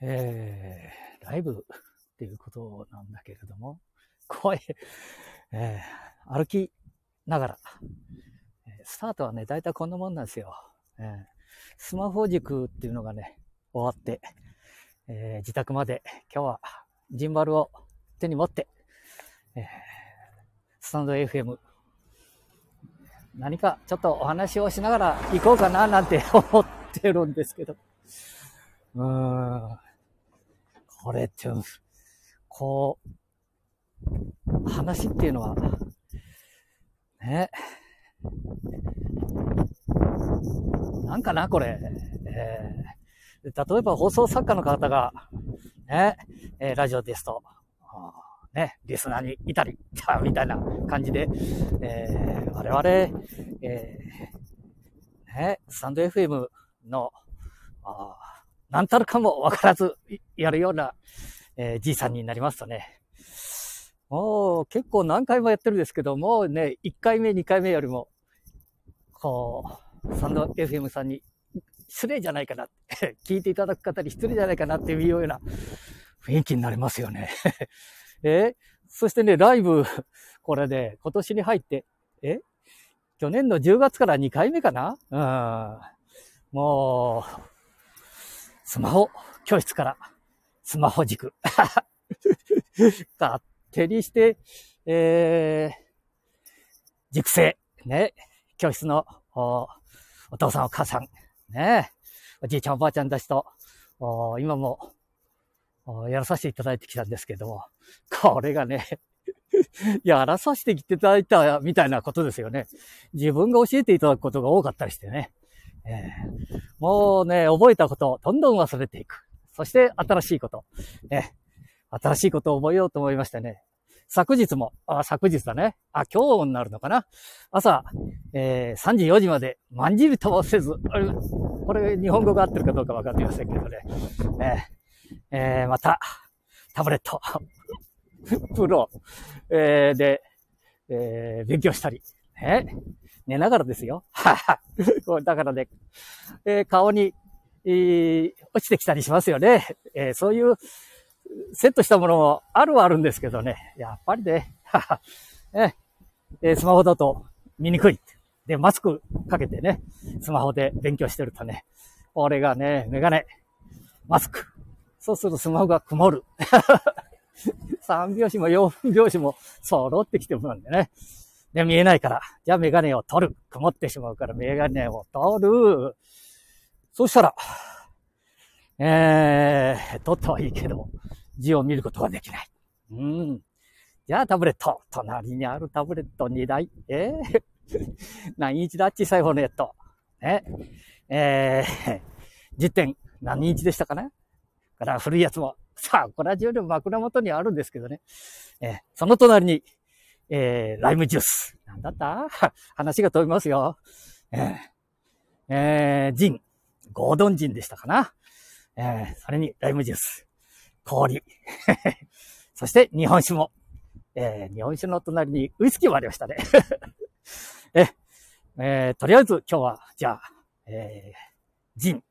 えー、ライブっていうことなんだけれども、声、えー、歩きながら、スタートはね、だいたいこんなもんなんですよ。えー、スマホ塾っていうのがね、終わって、えー、自宅まで今日はジンバルを手に持って、えー、スタンド FM 何かちょっとお話をしながら行こうかななんて思ってるんですけど。うーん。これって、こう、話っていうのは、ね。なんかな、これ。えー、例えば放送作家の方が、ね、えー、ラジオですと、ね、リスナーにいたり、みたいな感じで、えー、我々、えー、ね、スタンド FM の、あなんたるかもわからずやるような、えー、じいさんになりますとね、もう結構何回もやってるんですけど、もうね、1回目、2回目よりも、こう、サンド FM さんに失礼じゃないかな、聞いていただく方に失礼じゃないかなっていうような雰囲気になりますよね。えそしてね、ライブ、これで、今年に入って、え去年の10月から2回目かな？うん。もう、スマホ教室から、スマホ軸。勝手にして、えー、塾生、ね、教室のおお父さんお母さん、ね、おじいちゃんおばあちゃんたちと、お今もやらさせていただいてきたんですけども、これがね、やらさせていただいたみたいなことですよね。自分が教えていただくことが多かったりしてね。えー、もうね、覚えたことをどんどん忘れていく。そして新しいこと。ね、新しいことを覚えようと思いましてね。昨日も、あ、昨日だね。あ、今日になるのかな。朝、えー、3時4時まで、まんじりともせず、これ日本語が合ってるかどうかわかりませんけどね。ええー、また、タブレット、プロ、えー、で、えー、勉強したり、え寝ながらですよ。だからね、えー、顔に、えー、落ちてきたりしますよね。えー、そういうセットしたものもあるはあるんですけどね。やっぱりね、えー、スマホだと見にくい。で、マスクかけてね、スマホで勉強してるとね、これがね、メガネ、マスク、そうするとスマホが曇る。3拍子も4拍子も揃ってきてもらうんでね。で、見えないから。じゃあメガネを取る。曇ってしまうからメガネを取る。そしたら、えー、取ったはいいけど、字を見ることができない。うん。じゃあタブレット。隣にあるタブレット2台。えー、何インチだ小さい方のネット。ね。えー、10点何インチでしたかねから古いやつも、さあ、これは十分枕元にあるんですけどね。えー、その隣に、えー、ライムジュース。なんだった？話が飛びますよ。えー、えー、ジン。ゴードンジンでしたかな？えー、それにライムジュース。氷。そして日本酒も。えー、日本酒の隣にウイスキーもありましたね。え、えー、とりあえず今日は、じゃあ、えー、ジン。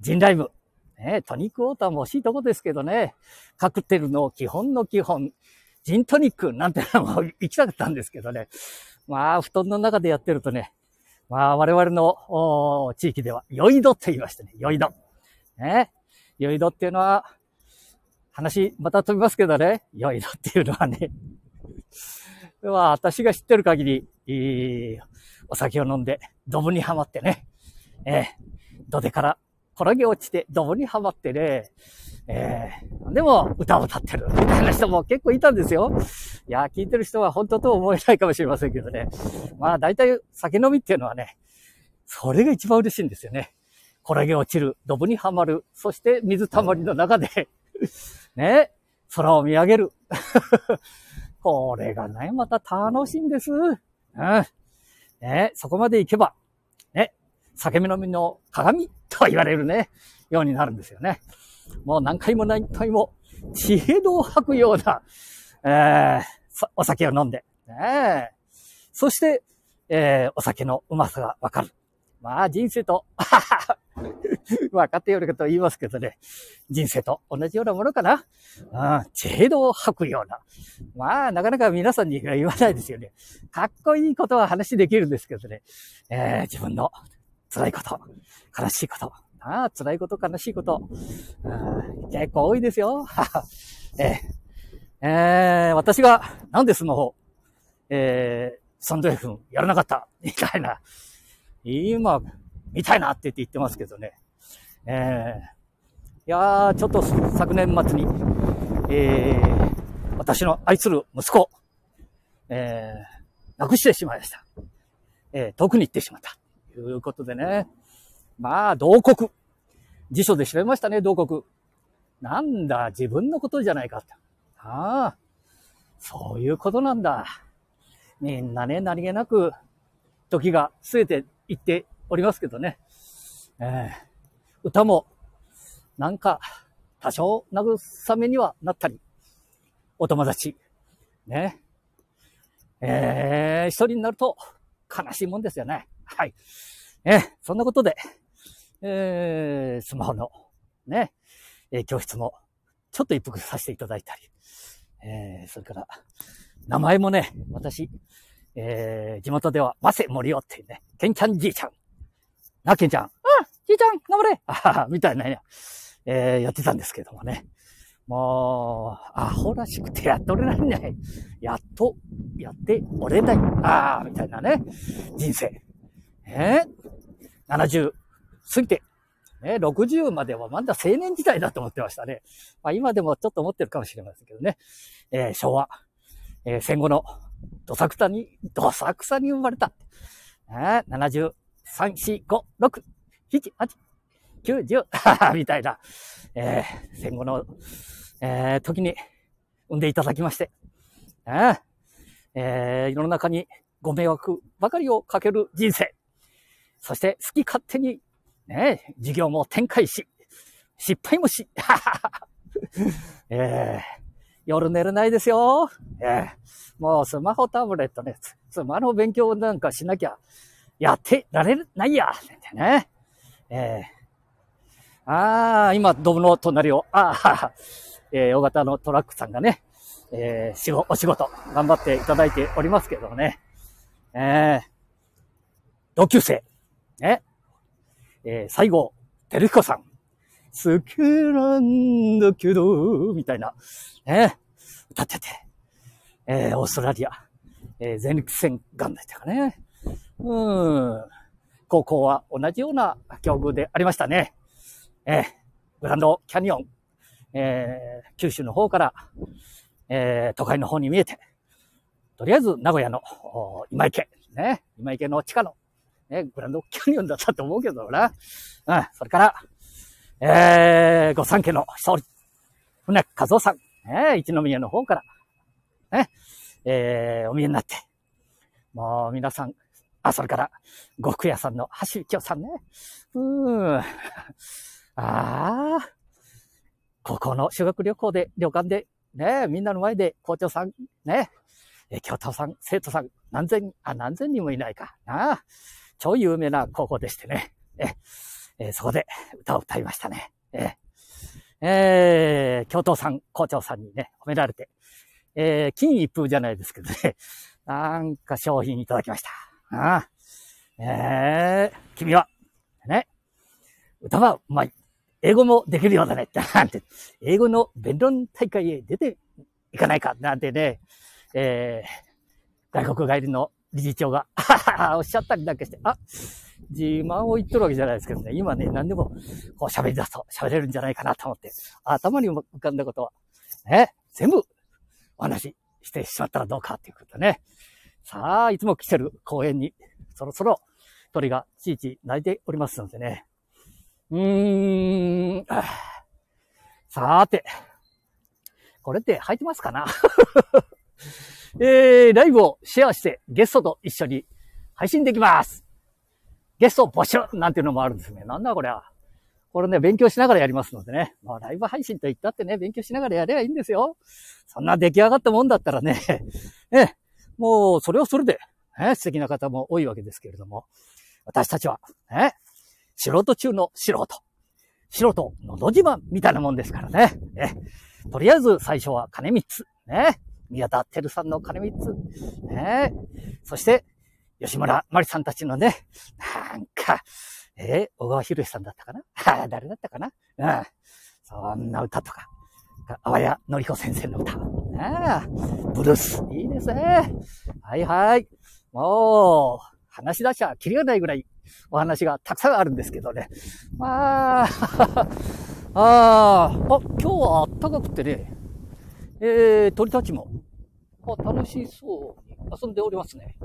ジンライム。ね、トニックウォーターも惜しいとこですけどね、カクテルの基本の基本、ジントニックなんてのも行きたかったんですけどね。まあ、布団の中でやってるとね、まあ、我々の地域では、酔い戸って言いましてね、酔い戸。ね。酔い戸っていうのは、話、また飛びますけどね、酔い戸っていうのはね、まあ、私が知ってる限り、いいお酒を飲んで、ドブにはまってね、えー、土手から転げ落ちて、ドブにはまってね、えー、でも歌を歌ってるみたいな人も結構いたんですよ。いや、聞いてる人は本当とは思えないかもしれませんけどね。まあ大体酒飲みっていうのはね、それが一番嬉しいんですよね。転げ落ちる、ドブにはまる、そして水たまりの中で ね、空を見上げる。これがね、また楽しいんです。うん。ね、そこまで行けば、ね、酒飲みの鏡と言われるね、ようになるんですよね。もう何回も何回も、知恵度を吐くような、えー、お酒を飲んで、ね、そして、えー、お酒のうまさがわかる。まあ人生と 分かってよること言いますけどね、人生と同じようなものかな。うん、程度を吐くような。まあ、なかなか皆さんには言わないですよね。かっこいいことは話できるんですけどね、えー、自分の辛いこと、悲しいこと、ああ、辛いこと、悲しいこと、結構多いですよ。えー、えー、私がなんでスマホ、えー、サンド F やらなかった？みたいな、今、見たいなって言って言ってますけどね。えー、いやー、ちょっと昨年末に、えー、私の愛する息子、えー、亡くしてしまいました。えー、遠くに行ってしまった。ということでね。まあ、同国。辞書で調べましたね、同国。なんだ、自分のことじゃないかって。ああ、そういうことなんだ。みんなね、何気なく、時が過ぎていっておりますけどね。えー、歌も、なんか、多少慰めにはなったり、お友達、ね。えー、一人になると悲しいもんですよね。はい。えー、そんなことで、えー、スマホの、ね、えー、教室も、ちょっと一服させていただいたり、えー、それから、名前もね、私、えー、地元では、マセモリオっていうね、ケンちゃんじいちゃん。な、ケンちゃん。あじいちゃん、頑張れあはは、みたいなね、えー、やってたんですけどもね。もう、アホらしくてやっておれないんだよ。やっと、やっておれない。ああ、みたいなね、人生。えー、70過ぎて、ね、60まではまだ青年時代だと思ってましたね。まあ今でもちょっと思ってるかもしれませんけどね。えー、昭和、えー、戦後のどさくさに、どさくさに生まれた。えー、73、4、5、6、7、8、9、10みたいな、えー、戦後の、えー、時に産んでいただきまして、え、えー、世の中にご迷惑ばかりをかける人生。そして好き勝手に、ね、事業も展開し、失敗もし、えー、夜寝れないですよ。えー、もうスマホタブレットね、スマホ勉強なんかしなきゃやってられないや、ね。えー、ああ、今、ドブの隣を、ああ、えー、大型のトラックさんがね、えー、仕事、お仕事、頑張っていただいておりますけどね。えー、同級生、ね。えー、最後、てるひこさん。好きなんだけど、みたいな、ね、歌ってて、えー、オーストラリア、えー、全陸戦頑張ったかね。うん。高校は同じような境遇でありましたね。えー、グランドキャニオン、えー、九州の方から、えー、都会の方に見えて、とりあえず名古屋の今池、ね、今池の地下のね、グランドキャニオンだったと思うけどな。うん、それから、えー、御三家の勝利、船和夫さん、ね、一宮の方から、ね、えー、お見えになって、もう皆さん、あ、それから、極屋さんの橋幸夫さんね。うーん。ああ、高校の修学旅行で、旅館で、ね、みんなの前で校長さん、ね、え教頭さん、生徒さん、何千、あ、何千人もいないか。なあ。超有名な高校でしてね。え、えそこで歌を歌いましたね。え、えー、教頭さん、校長さんにね、褒められて、えー、金一封じゃないですけどね、なんか商品いただきました。ああえー、君は、ね、歌はうまい。英語もできるようだね。なんて、英語の弁論大会へ出ていかないか。なんてね、えー、外国帰りの理事長が、おっしゃったりだけして、あ、自慢を言っとるわけじゃないですけどね、今ね、何でもこう喋り出すと喋れるんじゃないかなと思って、頭に浮かんだことは、ね、全部お話ししてしまったらどうかっていうことね。さあ、いつも来てる公園に、そろそろ鳥がちいち鳴いておりますのでね。うーん、さーて、これって入ってますかな？えー、ライブをシェアしてゲストと一緒に配信できます。ゲスト募集なんていうのもあるんですね。なんだこれは。これね、勉強しながらやりますのでね。まあ、ライブ配信と言ったってね、勉強しながらやればいいんですよ。そんな出来上がったもんだったらね、え、もう、それはそれで、ね、素敵な方も多いわけですけれども、私たちは、ね、素人中の素人。素人のど自慢みたいなもんですからね。えとりあえず最初は金三つ。ね。宮田照さんの金三つ。ね。そして、吉村まりさんたちのね、なんか、えー、小川博さんだったかな？誰だったかな？うん。そんな歌とか。あわやのりこ先生の歌。ああ、ブルース。いいですね。はいはい。もう、話し出しちゃきりがないぐらいお話がたくさんあるんですけどね。まあ、ああ、今日は暖かくてね、えー、鳥たちも、あ楽しそうに遊んでおりますね。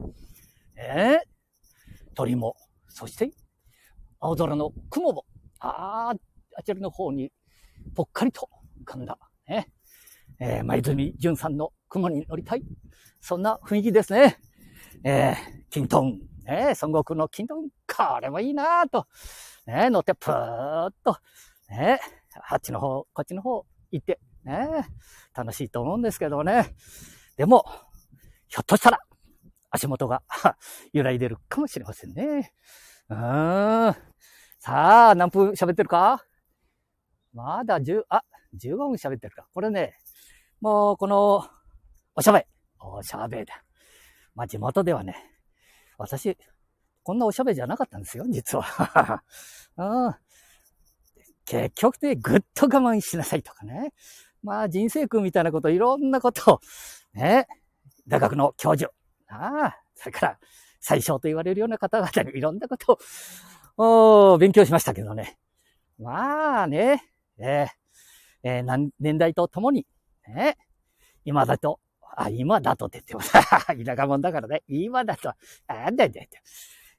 えー、鳥も、そして、青空の雲も、ああ、あちらの方にぽっかりと浮かんだ。ね。えー、前泉淳さんの雲に乗りたい。そんな雰囲気ですね。えー、キントン。ね、孫悟空のキントン。これもいいなぁと。ね、乗ってぷーっと。ね、あっちの方、こっちの方行って。ね、楽しいと思うんですけどね。でも、ひょっとしたら、足元が 揺らいでるかもしれませんね。うーん。さあ、何分喋ってるか？まだ10、あ、15分喋ってるか。これね、もうこの、おしゃべり。おしゃべりだ。まあ地元ではね、私、こんなおしゃべりじゃなかったんですよ、実は。うん、結局でぐっと我慢しなさいとかね。まあ人生訓みたいなこと、いろんなことを、ね、大学の教授、ああ、それから最小と言われるような方々にいろんなことをお勉強しましたけどね。まあね、えー、えー、年代とともに、ね、今だと、あ、今だとって言ってます。田舎者だからね、今だと、あんだんだ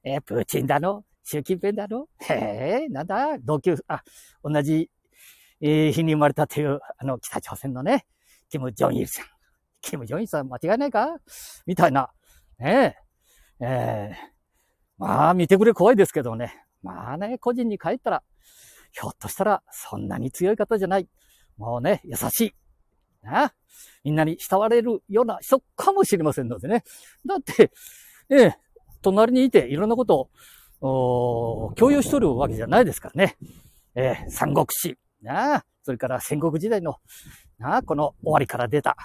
えー、プーチンだの、習近平だの、へえ、なんだ、同級、あ、同じ、えー、日に生まれたという、あの、北朝鮮のね、キム・ジョンイルさん。キム・ジョンイルさん間違いないか？みたいな、ねえ、えー、まあ、見てくれ怖いですけどね。まあね、個人に帰ったら、ひょっとしたらそんなに強い方じゃない。もうね、優しい。な？みんなに慕われるような人かもしれませんのでね。だって、ええ、隣にいていろんなことを、共有しとるわけじゃないですからね。ええ、三国志。なあそれから戦国時代の、なあこの終わりから出た、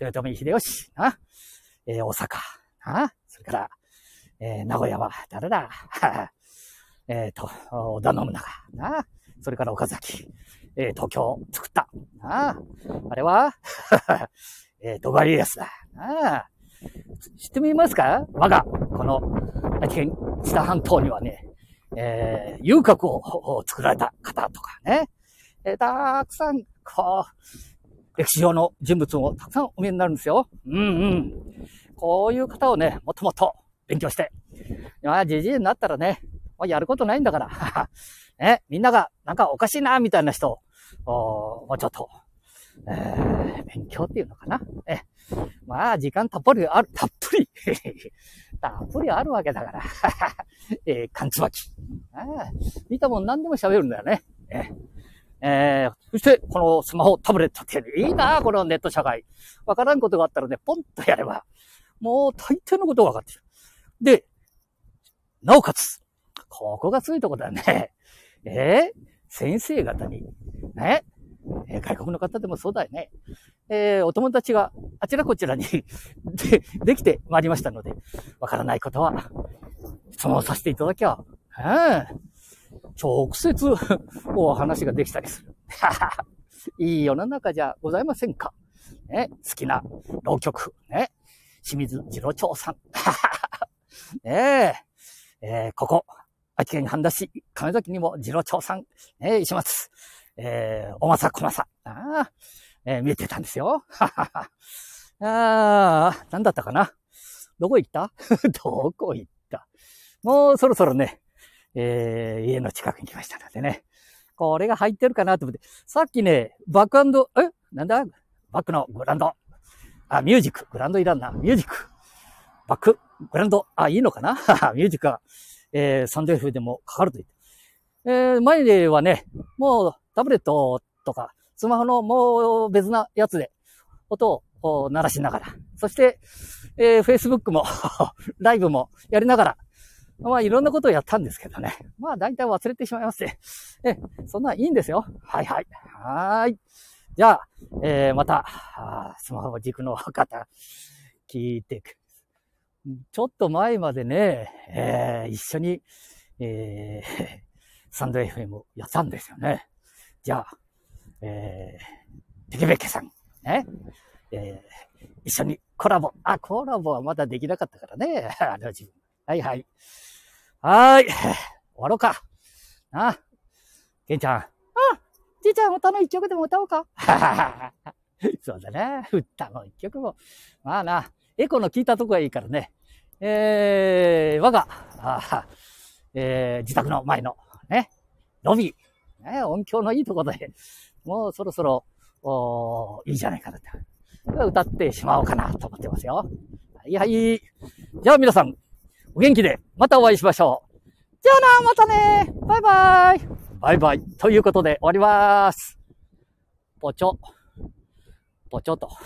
豊臣秀吉。なあえー、大阪。なあそれから、えー、名古屋は誰だ えっ、と、織田信長。なあそれから岡崎。えー、東京を作った。なああれは えー、戸川家康だ。なあ知ってみますか我が、この、愛知県知多半島にはね、えー、遊郭を作られた方とかね、たくさん、こう、歴史上の人物もたくさんお見えになるんですよ。うんうん。こういう方をね、もっともっと勉強して。まあ、じじいになったらね、まあ、やることないんだから。ね、みんながなんかおかしいな、みたいな人を、もうちょっと、えー、勉強っていうのかな。え、まあ、時間たっぷりある、たっぷり たっぷりあるわけだから えー、缶つばき。見たもん何でも喋るんだよね。ええー、そして、このスマホ、タブレットっていいなこのネット社会。わからんことがあったらね、ポンとやれば、もう大抵のことがわかってる。で、なおかつ、ここがすごいとこだよね。えー、先生方に、ね、え、外国の方でもそうだよね。えー、お友達があちらこちらに で、できてまいりましたので、わからないことは、質問させていただきゃ、うん、直接 お話ができたりする。いい世の中じゃございませんか？ね、好きな浪曲、ね、清水次郎長さん。ねえ、えー、ここ、秋県半田市、亀崎にも次郎長さん、ね、石松、えー、おまさこまさ、あえー、見えてたんですよ。ああ、なんだったかな？どこ行った？どこ行った？もうそろそろね、えー、家の近くに来ましたのでね。これが入ってるかなと思って。さっきね、バックアンドえ？なんだ？バックのグランド。あ、ミュージック。グランドいらんな。ミュージック。バック、グランド。あ、いいのかな？ミュージックがえー、サンデーフでもかかると言って。えー、前ではね、もうタブレットとか、スマホのもう別なやつで音を鳴らしながら、そして、えー、Facebook も ライブもやりながら、まあいろんなことをやったんですけどね。まあ大体忘れてしまいますね。え、そんなんいいんですよ。はいはい。はーい。じゃあ、えー、また、スマホ軸の方、聞いていく。ちょっと前までね、えー、一緒に、えー、サンド FM やったんですよね。じゃあ、えー、ペケペケさん、ね、えー、一緒にコラボ。あ、コラボはまだできなかったからね。あの自分。はいはい。はーい。終わろうか。な。ケンちゃん。あ、じいちゃん歌の一曲でも歌おうか。そうだね。歌の一曲も。まあな、エコの聞いたとこがいいからね。えー、我が、あえー、自宅の前の、ね、ロビー、ね、音響のいいところで、もうそろそろ、おいいじゃないかなって。歌ってしまおうかなと思ってますよ。はいはい。じゃあ皆さん、お元気で、またお会いしましょう。じゃあな、またねバイバイバイバイということで終わります。ぽちょ。ぽちょと。